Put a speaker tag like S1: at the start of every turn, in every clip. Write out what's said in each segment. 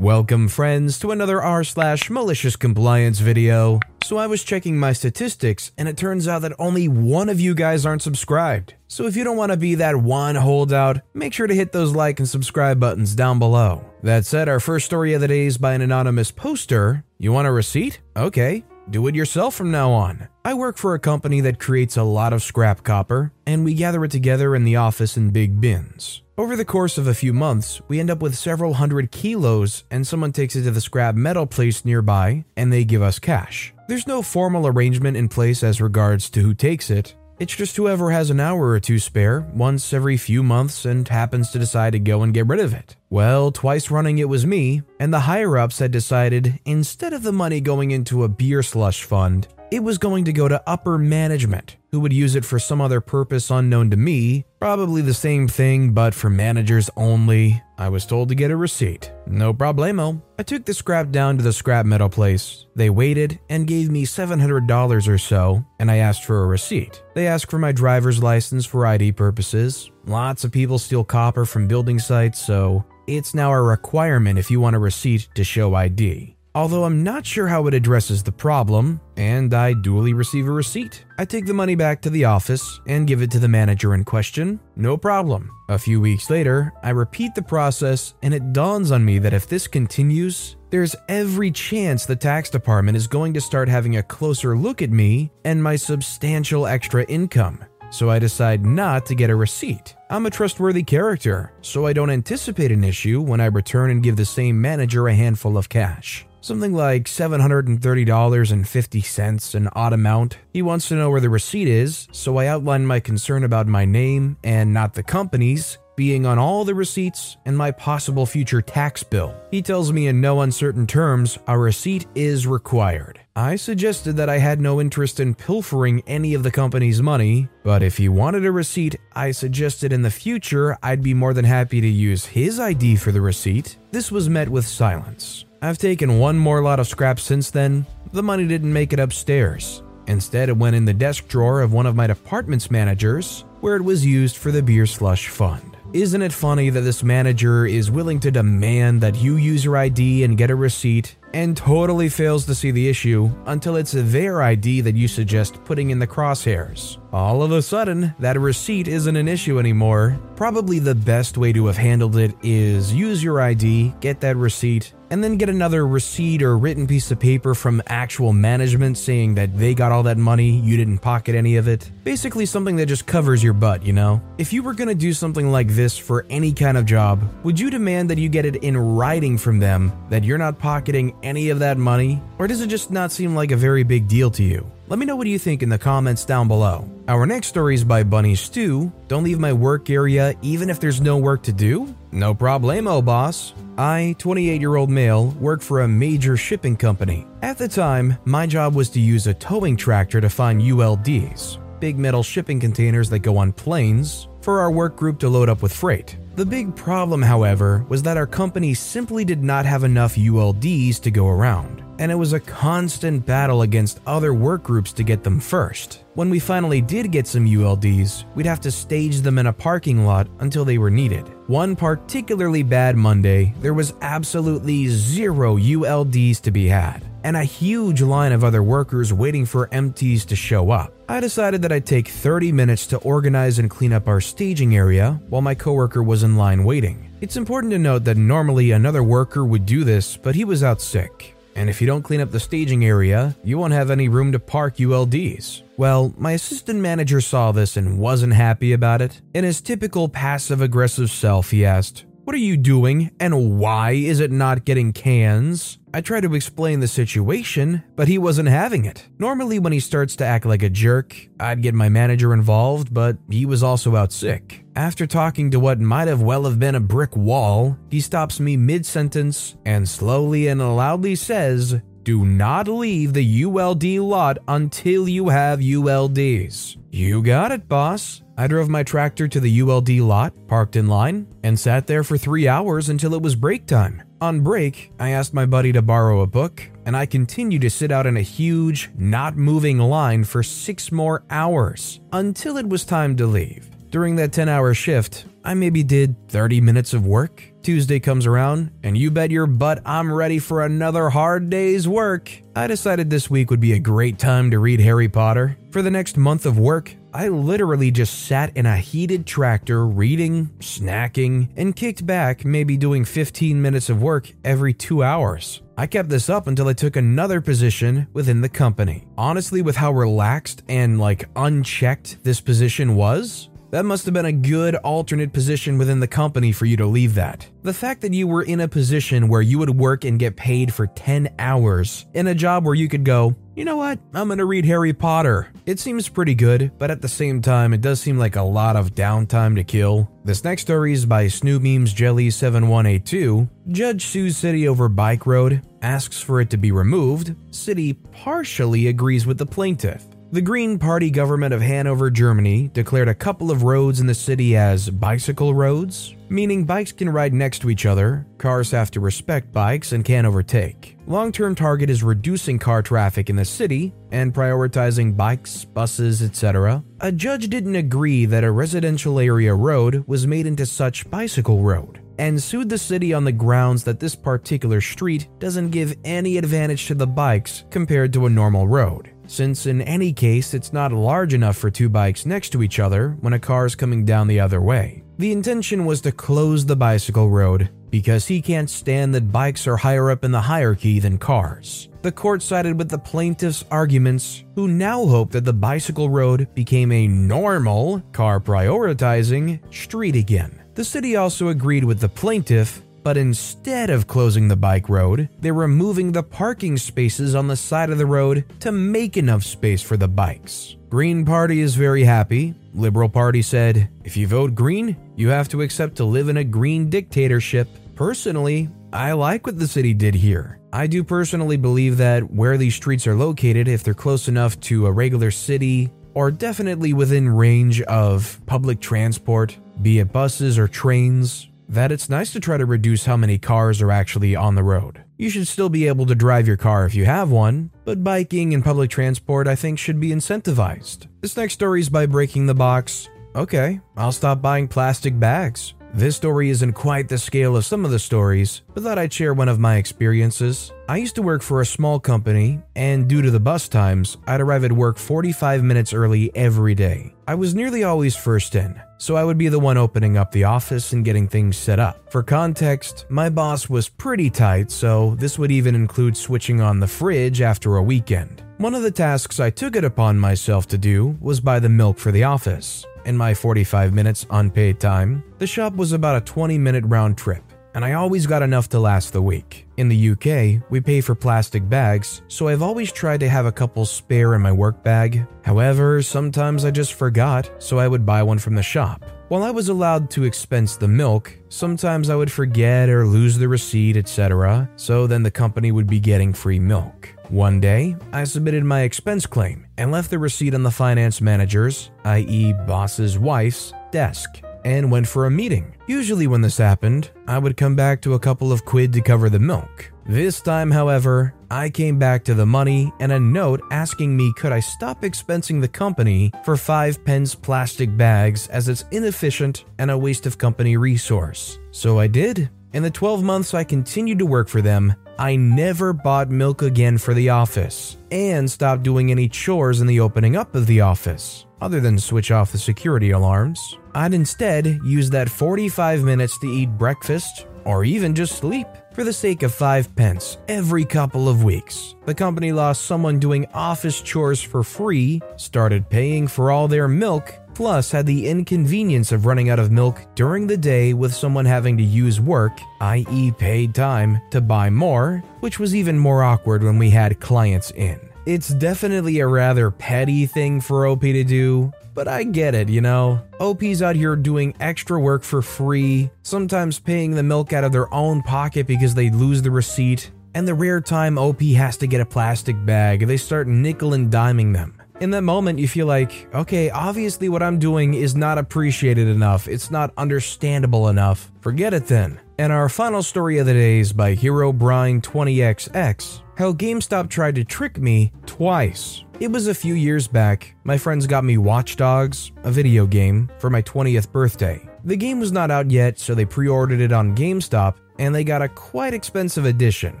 S1: Welcome, friends, to another r slash malicious compliance video. So I was checking my statistics, and it turns out that only one of you guys aren't subscribed. So if you don't want to be that one holdout, make sure to hit those like and subscribe buttons down below. That said, our first story of the day is by an anonymous poster. You want a receipt? Okay. Do it yourself from now on. I work for a company that creates a lot of scrap copper, and we gather it together in the office in big bins. Over the course of a few months, we end up with several hundred kilos, and someone takes it to the scrap metal place nearby, and they give us cash. There's no formal arrangement in place as regards to who takes it. It's just whoever has an hour or two spare once every few months and happens to decide to go and get rid of it. Well, twice running it was me, and the higher ups had decided instead of the money going into a beer slush fund, it was going to go to upper management, who would use it for some other purpose unknown to me, probably the same thing but for managers only. I was told to get a receipt. No problemo. I took the scrap down to the scrap metal place. They waited and gave me $700 or so, and I asked for a receipt. They asked for my driver's license for ID purposes. Lots of people steal copper from building sites, so it's now a requirement if you want a receipt to show ID. Although I'm not sure how it addresses the problem, and I duly receive a receipt. I take the money back to the office and give it to the manager in question. No problem. A few weeks later, I repeat the process, and it dawns on me that if this continues, there's every chance the tax department is going to start having a closer look at me and my substantial extra income. So I decide not to get a receipt. I'm a trustworthy character, so I don't anticipate an issue when I return and give the same manager a handful of cash. Something like $730.50, an odd amount. He wants to know where the receipt is, so I outline my concern about my name and not the company's being on all the receipts and my possible future tax bill. He tells me in no uncertain terms a receipt is required. I suggested that I had no interest in pilfering any of the company's money, but if he wanted a receipt, I suggested in the future I'd be more than happy to use his ID for the receipt. This was met with silence. I've taken one more lot of scrap since then. The money didn't make it upstairs. Instead, it went in the desk drawer of one of my department's managers, where it was used for the beer slush fund. Isn't it funny that this manager is willing to demand that you use your ID and get a receipt and totally fails to see the issue until it's their ID that you suggest putting in the crosshairs? All of a sudden, that receipt isn't an issue anymore. Probably the best way to have handled it is use your ID, get that receipt, and then get another receipt or written piece of paper from actual management saying that they got all that money, you didn't pocket any of it. Basically, something that just covers your butt, you know? If you were gonna do something like this for any kind of job, would you demand that you get it in writing from them that you're not pocketing any of that money? Or does it just not seem like a very big deal to you? Let me know what you think in the comments down below. Our next story is by Bunny Stew. Don't leave my work area even if there's no work to do? No problemo, boss. I, 28 year old male, work for a major shipping company. At the time, my job was to use a towing tractor to find ULDs, big metal shipping containers that go on planes, for our work group to load up with freight. The big problem, however, was that our company simply did not have enough ULDs to go around, and it was a constant battle against other work groups to get them first. When we finally did get some ULDs, we'd have to stage them in a parking lot until they were needed. One particularly bad Monday, there was absolutely zero ULDs to be had and a huge line of other workers waiting for empties to show up. I decided that I'd take 30 minutes to organize and clean up our staging area while my coworker was in line waiting. It's important to note that normally another worker would do this, but he was out sick. And if you don't clean up the staging area, you won't have any room to park ULDs. Well, my assistant manager saw this and wasn't happy about it. In his typical passive aggressive self, he asked, What are you doing and why is it not getting cans? I tried to explain the situation, but he wasn't having it. Normally, when he starts to act like a jerk, I'd get my manager involved, but he was also out sick. After talking to what might have well have been a brick wall, he stops me mid sentence and slowly and loudly says, Do not leave the ULD lot until you have ULDs. You got it, boss. I drove my tractor to the ULD lot, parked in line, and sat there for three hours until it was break time. On break, I asked my buddy to borrow a book, and I continued to sit out in a huge, not moving line for six more hours until it was time to leave. During that 10 hour shift, I maybe did 30 minutes of work. Tuesday comes around, and you bet your butt I'm ready for another hard day's work. I decided this week would be a great time to read Harry Potter. For the next month of work, I literally just sat in a heated tractor reading, snacking, and kicked back, maybe doing 15 minutes of work every two hours. I kept this up until I took another position within the company. Honestly, with how relaxed and like unchecked this position was, that must have been a good alternate position within the company for you to leave that. The fact that you were in a position where you would work and get paid for 10 hours in a job where you could go, you know what, I'm gonna read Harry Potter. It seems pretty good, but at the same time, it does seem like a lot of downtime to kill. This next story is by Snoop Memes Jelly 7182. Judge sues city over bike road, asks for it to be removed. City partially agrees with the plaintiff. The Green Party government of Hanover, Germany declared a couple of roads in the city as bicycle roads, meaning bikes can ride next to each other, cars have to respect bikes and can't overtake. Long term target is reducing car traffic in the city and prioritizing bikes, buses, etc. A judge didn't agree that a residential area road was made into such bicycle road and sued the city on the grounds that this particular street doesn't give any advantage to the bikes compared to a normal road since in any case it's not large enough for two bikes next to each other when a car is coming down the other way. The intention was to close the bicycle road because he can't stand that bikes are higher up in the hierarchy than cars. The court sided with the plaintiff's arguments, who now hope that the bicycle road became a normal, car prioritizing street again. The city also agreed with the plaintiff but instead of closing the bike road, they're removing the parking spaces on the side of the road to make enough space for the bikes. Green Party is very happy. Liberal Party said, if you vote green, you have to accept to live in a green dictatorship. Personally, I like what the city did here. I do personally believe that where these streets are located, if they're close enough to a regular city, or definitely within range of public transport, be it buses or trains, that it's nice to try to reduce how many cars are actually on the road. You should still be able to drive your car if you have one, but biking and public transport I think should be incentivized. This next story is by Breaking the Box. Okay, I'll stop buying plastic bags. This story isn't quite the scale of some of the stories, but thought I'd share one of my experiences. I used to work for a small company, and due to the bus times, I'd arrive at work 45 minutes early every day. I was nearly always first in, so I would be the one opening up the office and getting things set up. For context, my boss was pretty tight, so this would even include switching on the fridge after a weekend. One of the tasks I took it upon myself to do was buy the milk for the office in my 45 minutes unpaid time. The shop was about a 20 minute round trip, and I always got enough to last the week. In the UK, we pay for plastic bags, so I've always tried to have a couple spare in my work bag. However, sometimes I just forgot, so I would buy one from the shop. While I was allowed to expense the milk, sometimes I would forget or lose the receipt, etc., so then the company would be getting free milk. One day, I submitted my expense claim and left the receipt on the finance manager's, i.e., boss's wife's, desk and went for a meeting. Usually, when this happened, I would come back to a couple of quid to cover the milk. This time, however, I came back to the money and a note asking me could I stop expensing the company for 5 pence plastic bags as it's inefficient and a waste of company resource. So I did. In the 12 months I continued to work for them, I never bought milk again for the office and stopped doing any chores in the opening up of the office, other than switch off the security alarms. I'd instead use that 45 minutes to eat breakfast or even just sleep for the sake of 5 pence every couple of weeks. The company lost someone doing office chores for free, started paying for all their milk, plus had the inconvenience of running out of milk during the day with someone having to use work, i.e., paid time, to buy more, which was even more awkward when we had clients in. It's definitely a rather petty thing for OP to do, but I get it, you know? OP's out here doing extra work for free, sometimes paying the milk out of their own pocket because they lose the receipt, and the rare time OP has to get a plastic bag, they start nickel and diming them. In that moment, you feel like, okay, obviously what I'm doing is not appreciated enough, it's not understandable enough. Forget it then. And our final story of the day is by Hero Brian 20XX How GameStop tried to trick me twice. It was a few years back. My friends got me Watch Dogs, a video game, for my 20th birthday. The game was not out yet, so they pre ordered it on GameStop and they got a quite expensive edition,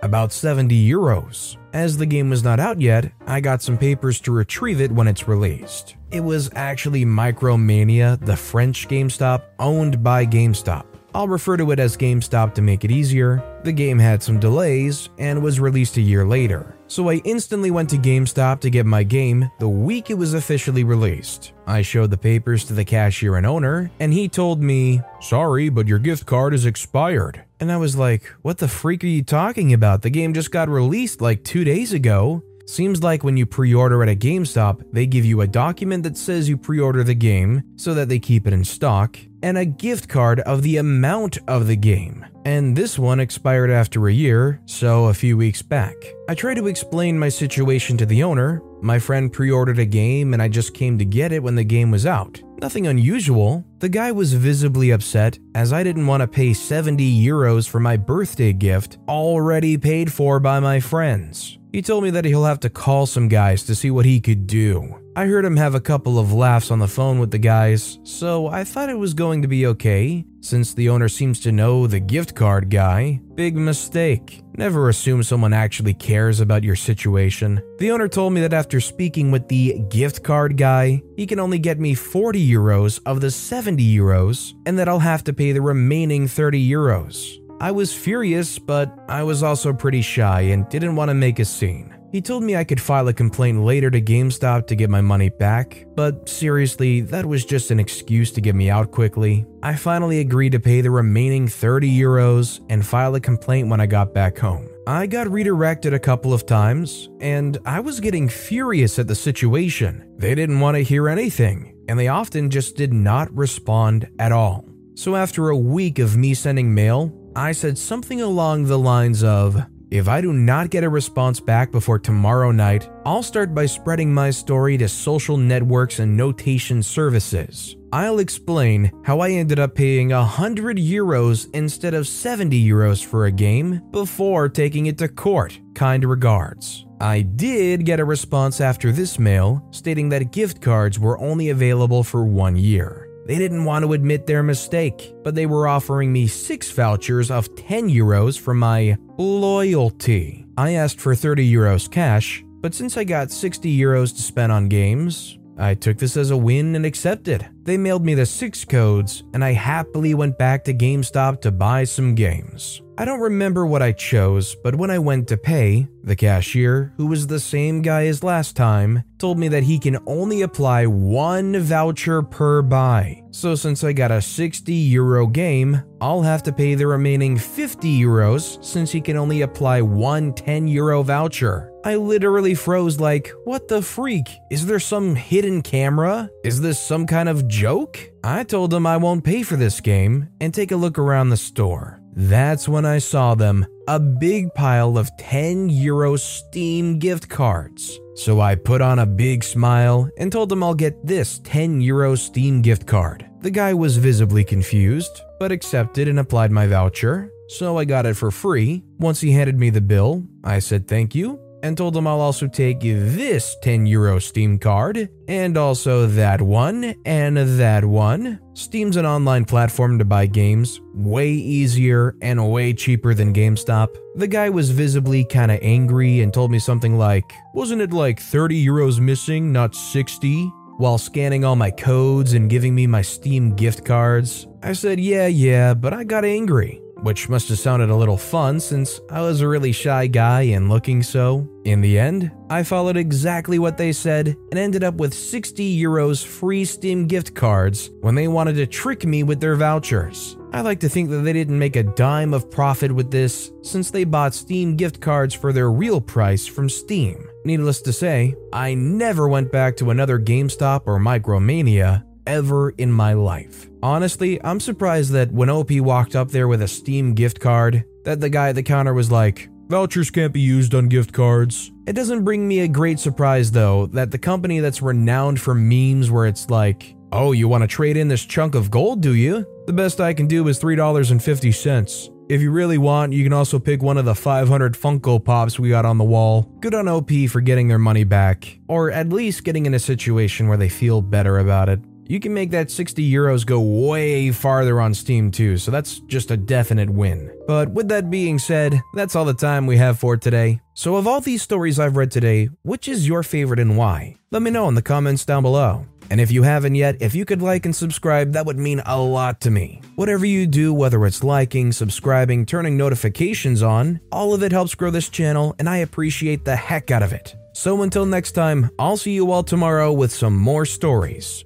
S1: about 70 euros. As the game was not out yet, I got some papers to retrieve it when it's released. It was actually Micromania, the French GameStop, owned by GameStop. I'll refer to it as GameStop to make it easier. The game had some delays and was released a year later, so I instantly went to GameStop to get my game the week it was officially released. I showed the papers to the cashier and owner, and he told me, Sorry, but your gift card is expired. And I was like, What the freak are you talking about? The game just got released like two days ago. Seems like when you pre order at a GameStop, they give you a document that says you pre order the game so that they keep it in stock, and a gift card of the amount of the game. And this one expired after a year, so a few weeks back. I tried to explain my situation to the owner. My friend pre ordered a game and I just came to get it when the game was out. Nothing unusual. The guy was visibly upset as I didn't want to pay 70 euros for my birthday gift, already paid for by my friends. He told me that he'll have to call some guys to see what he could do. I heard him have a couple of laughs on the phone with the guys, so I thought it was going to be okay, since the owner seems to know the gift card guy. Big mistake. Never assume someone actually cares about your situation. The owner told me that after speaking with the gift card guy, he can only get me 40 euros of the 70 euros, and that I'll have to pay the remaining 30 euros. I was furious, but I was also pretty shy and didn't want to make a scene. He told me I could file a complaint later to GameStop to get my money back, but seriously, that was just an excuse to get me out quickly. I finally agreed to pay the remaining 30 euros and file a complaint when I got back home. I got redirected a couple of times, and I was getting furious at the situation. They didn't want to hear anything, and they often just did not respond at all. So, after a week of me sending mail, I said something along the lines of If I do not get a response back before tomorrow night, I'll start by spreading my story to social networks and notation services. I'll explain how I ended up paying 100 euros instead of 70 euros for a game before taking it to court. Kind regards. I did get a response after this mail stating that gift cards were only available for one year. They didn't want to admit their mistake, but they were offering me six vouchers of 10 euros for my loyalty. I asked for 30 euros cash, but since I got 60 euros to spend on games, I took this as a win and accepted. They mailed me the six codes, and I happily went back to GameStop to buy some games. I don't remember what I chose, but when I went to pay, the cashier, who was the same guy as last time, told me that he can only apply one voucher per buy. So since I got a 60 euro game, I'll have to pay the remaining 50 euros since he can only apply one 10 euro voucher. I literally froze like, what the freak? Is there some hidden camera? Is this some kind of joke? I told him I won't pay for this game and take a look around the store. That's when I saw them a big pile of 10 euro Steam gift cards. So I put on a big smile and told him I'll get this 10 euro Steam gift card. The guy was visibly confused, but accepted and applied my voucher, so I got it for free. Once he handed me the bill, I said thank you and told them I'll also take this 10 euro Steam card, and also that one, and that one. Steam's an online platform to buy games, way easier and way cheaper than GameStop. The guy was visibly kinda angry and told me something like, Wasn't it like 30 euros missing, not 60? While scanning all my codes and giving me my Steam gift cards, I said, Yeah, yeah, but I got angry which must have sounded a little fun since I was a really shy guy and looking so. In the end, I followed exactly what they said and ended up with 60 euros free Steam gift cards when they wanted to trick me with their vouchers. I like to think that they didn't make a dime of profit with this since they bought Steam gift cards for their real price from Steam. Needless to say, I never went back to another GameStop or Micromania ever in my life. Honestly, I'm surprised that when OP walked up there with a Steam gift card, that the guy at the counter was like, Vouchers can't be used on gift cards. It doesn't bring me a great surprise, though, that the company that's renowned for memes where it's like, oh, you want to trade in this chunk of gold, do you? The best I can do is $3.50. If you really want, you can also pick one of the 500 Funko Pops we got on the wall. Good on OP for getting their money back, or at least getting in a situation where they feel better about it. You can make that 60 euros go way farther on Steam too, so that's just a definite win. But with that being said, that's all the time we have for today. So, of all these stories I've read today, which is your favorite and why? Let me know in the comments down below. And if you haven't yet, if you could like and subscribe, that would mean a lot to me. Whatever you do, whether it's liking, subscribing, turning notifications on, all of it helps grow this channel, and I appreciate the heck out of it. So until next time, I'll see you all tomorrow with some more stories.